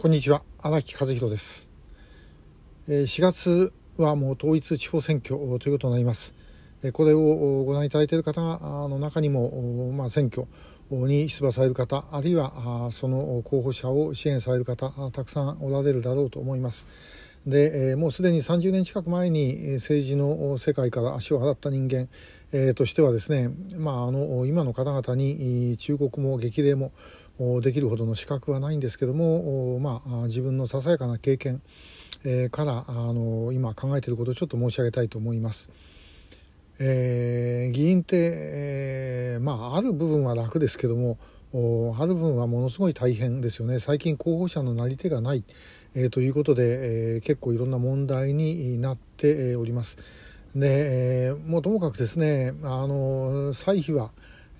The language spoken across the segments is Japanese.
こんにちは。荒木和弘です。4月はもう統一地方選挙ということになります。これをご覧いただいている方の中にも、まあ、選挙に出馬される方あるいはその候補者を支援される方たくさんおられるだろうと思います。でもうすでに30年近く前に政治の世界から足を払った人間としてはですね、まあ、あの今の方々に忠告も激励もできるほどの資格はないんですけども、まあ、自分のささやかな経験からあの今考えていることをちょっと申し上げたいと思います。えー、議員って、えー、まあある部分は楽ですけどもある部分はものすごい大変ですよね最近候補者のなり手がない、えー、ということで、えー、結構いろんな問題になっております。で、えー、もうともかくですねあの歳費は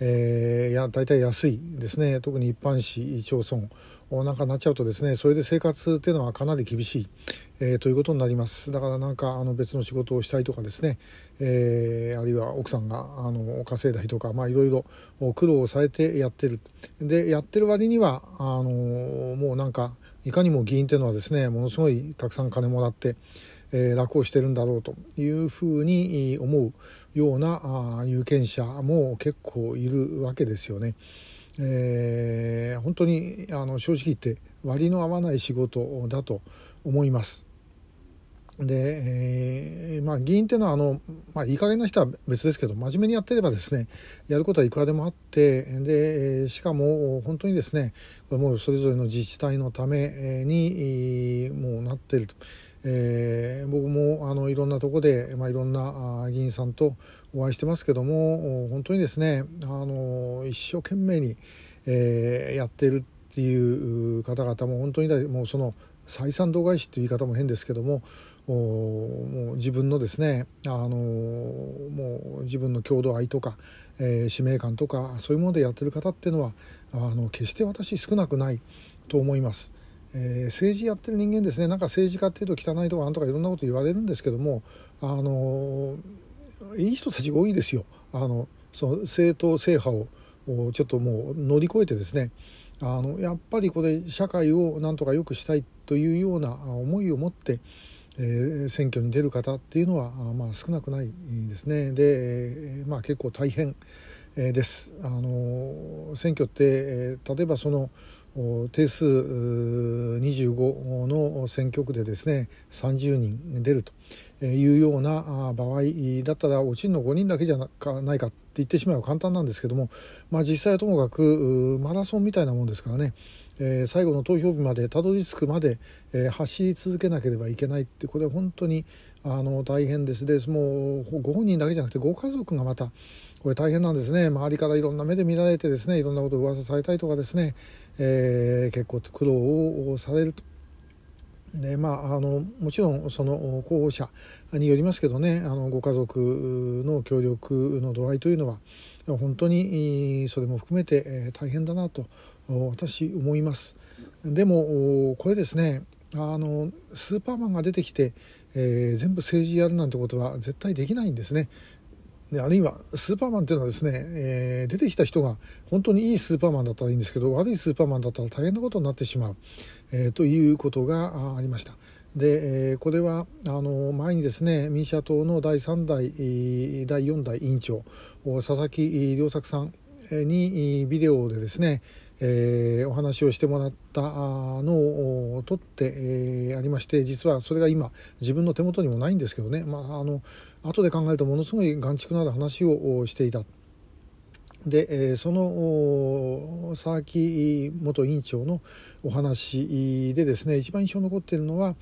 えー、や大体安いですね。特に一般市町村。なんかなっちゃうとですねそれで生活っていうのはかなり厳しい、えー、ということになります。だからなんかあの別の仕事をしたいとかですね、えー、あるいは奥さんがあの稼いだりとかまあいろいろ苦労をされてやってる。でやってる割にはあのもうなんかいかにも議員っていうのはですねものすごいたくさん金もらってえ楽をしてるんだろうというふうに思うような有権者も結構いるわけですよね。えー、本当にあの正直言って割の合わない仕事だと思います。で、えー、まあ議員っていうのはあの、まあ、いい加減な人は別ですけど真面目にやってればですねやることはいくらでもあってでしかも本当にですねもうそれぞれの自治体のためにもうなっていると。えー、僕もあのいろんなとこで、まあ、いろんな議員さんとお会いしてますけども本当にですねあの一生懸命に、えー、やってるっていう方々も本当にもうその採算度外視という言い方も変ですけどももう自分のですねあのもう自分の郷土愛とか、えー、使命感とかそういうものでやってる方っていうのはあの決して私少なくないと思います。えー、政治やってる人間ですね。なんか政治家っていうと汚いとかなんとかいろんなこと言われるんですけどもあのいい人たち多いですよ。あのその政党制覇をちょっともう乗り越えてですね。あのやっぱりこれ社会をなんとか良くしたいというような思いを持って、えー、選挙に出る方っていうのはまあ少なくないですね。で、まあ、結構大変です。あの選挙って例えばその定数25の選挙区でですね30人出るというような場合だったら落ちるの5人だけじゃないかって言ってしまえば簡単なんですけども、まあ、実際はともかくマラソンみたいなもんですからね、えー、最後の投票日までたどり着くまで、えー、走り続けなければいけないってこれ本当にあの大変ですでもうご本人だけじゃなくてご家族がまたこれ大変なんですね周りからいろんな目で見られてですねいろんなことを噂されたりとかですね、えー、結構苦労をされると。でまあ、あのもちろんその候補者によりますけどねあのご家族の協力の度合いというのは本当にそれも含めて大変だなと私思いますでもこれですねあのスーパーマンが出てきて、えー、全部政治やるなんてことは絶対できないんですねであるいはスーパーマンっていうのはですね、えー、出てきた人が本当にいいスーパーマンだったらいいんですけど悪いスーパーマンだったら大変なことになってしまう、えー、ということがありました。で、えー、これはあの前にですね民社党の第3代第4代委員長佐々木良作さんにビデオでですね、えー、お話をしてもらったのを撮って、えー、ありまして実はそれが今自分の手元にもないんですけどね、まあ、あの後で考えるとものすごい眼蓄のある話をしていた。で、え、その佐々木元委員長のお話でですね一番印象に残っているのは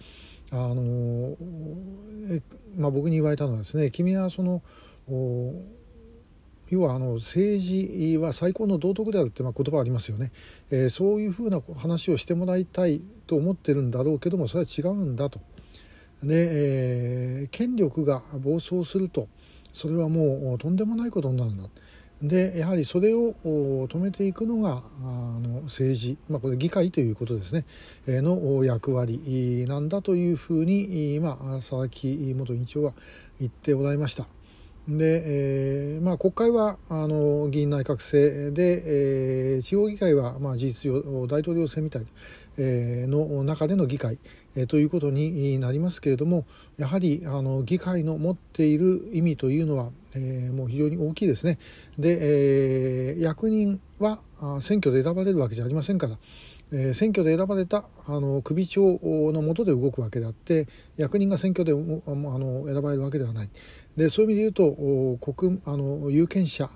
あの、まあ、僕に言われたのはですね君はその要はあの政治は最高の道徳であるってまあ言葉ありますよね、えー、そういうふうな話をしてもらいたいと思ってるんだろうけどもそれは違うんだと。で、えー、権力が暴走するとそれはもうとんでもないことになるんだ。でやはりそれを止めていくのがあの政治、まあ、これ議会ということですねの役割なんだというふうに、まあ、佐々木元委員長は言っておられました。で、えーまあ、国会はあの議員内閣制で、えー、地方議会は、まあ、事実上大統領制みたいえの中での議会、えということになりますけれどもやはりあの議会の持っている意味というのは、えもう非常に大きいですね。で、え役人は選挙で選ばれるわけじゃありませんから。え選挙で選ばれたあの首長の下で動くわけであって役人が選挙であの選ばれるわけではないでそういう意味で言うと国あの有権者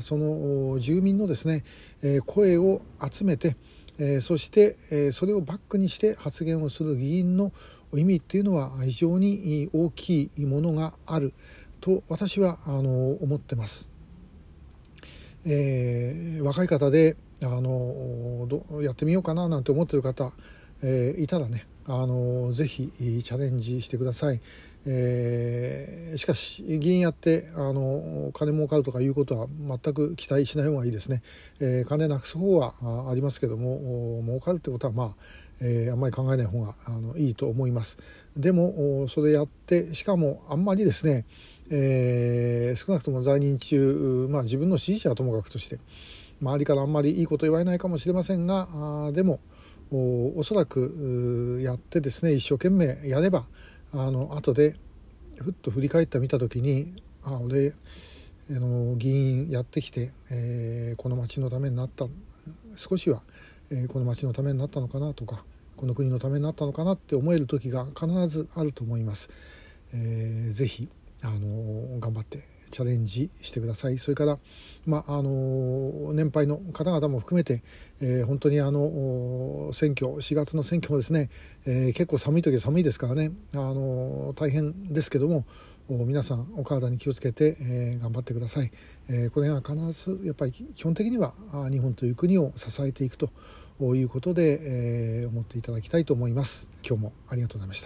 その住民のですね、え声を集めて、えそして、えそれをバックにして発言をする議員の意味っていうのは非常に大きいものがあると私はあの思ってます。えー、若い方であのやってみようかななんて思ってる方、えー、いたらねあのぜひチャレンジしてください。えー、しかし議員やってあの金儲かるとかいうことは全く期待しない方がいいですね、えー、金なくす方はありますけども儲かるってことはまあ、えー、あんまり考えない方があのいいと思いますでもそれやってしかもあんまりですね、えー、少なくとも在任中、まあ、自分の支持者はともかくとして周りからあんまりいいこと言われないかもしれませんがあでもおおそらくやってですね一生懸命やればあの後でふっと振り返ってみた時にあ俺あの議員やってきて、えー、この町のためになった少しは、えー、この町のためになったのかなとかこの国のためになったのかなって思える時が必ずあると思います。えー、ぜひあの頑張ってチャレンジしてください。それから、まあ、あの年配の方々も含めて、えー、本当にあの選挙4月の選挙もですね、えー、結構寒い時は寒いですからね。あの大変ですけども皆さんお体に気をつけて、えー、頑張ってください、えー、これが必ずやっぱり基本的には日本という国を支えていくということで、え、思っていただきたいと思います。今日もありがとうございました。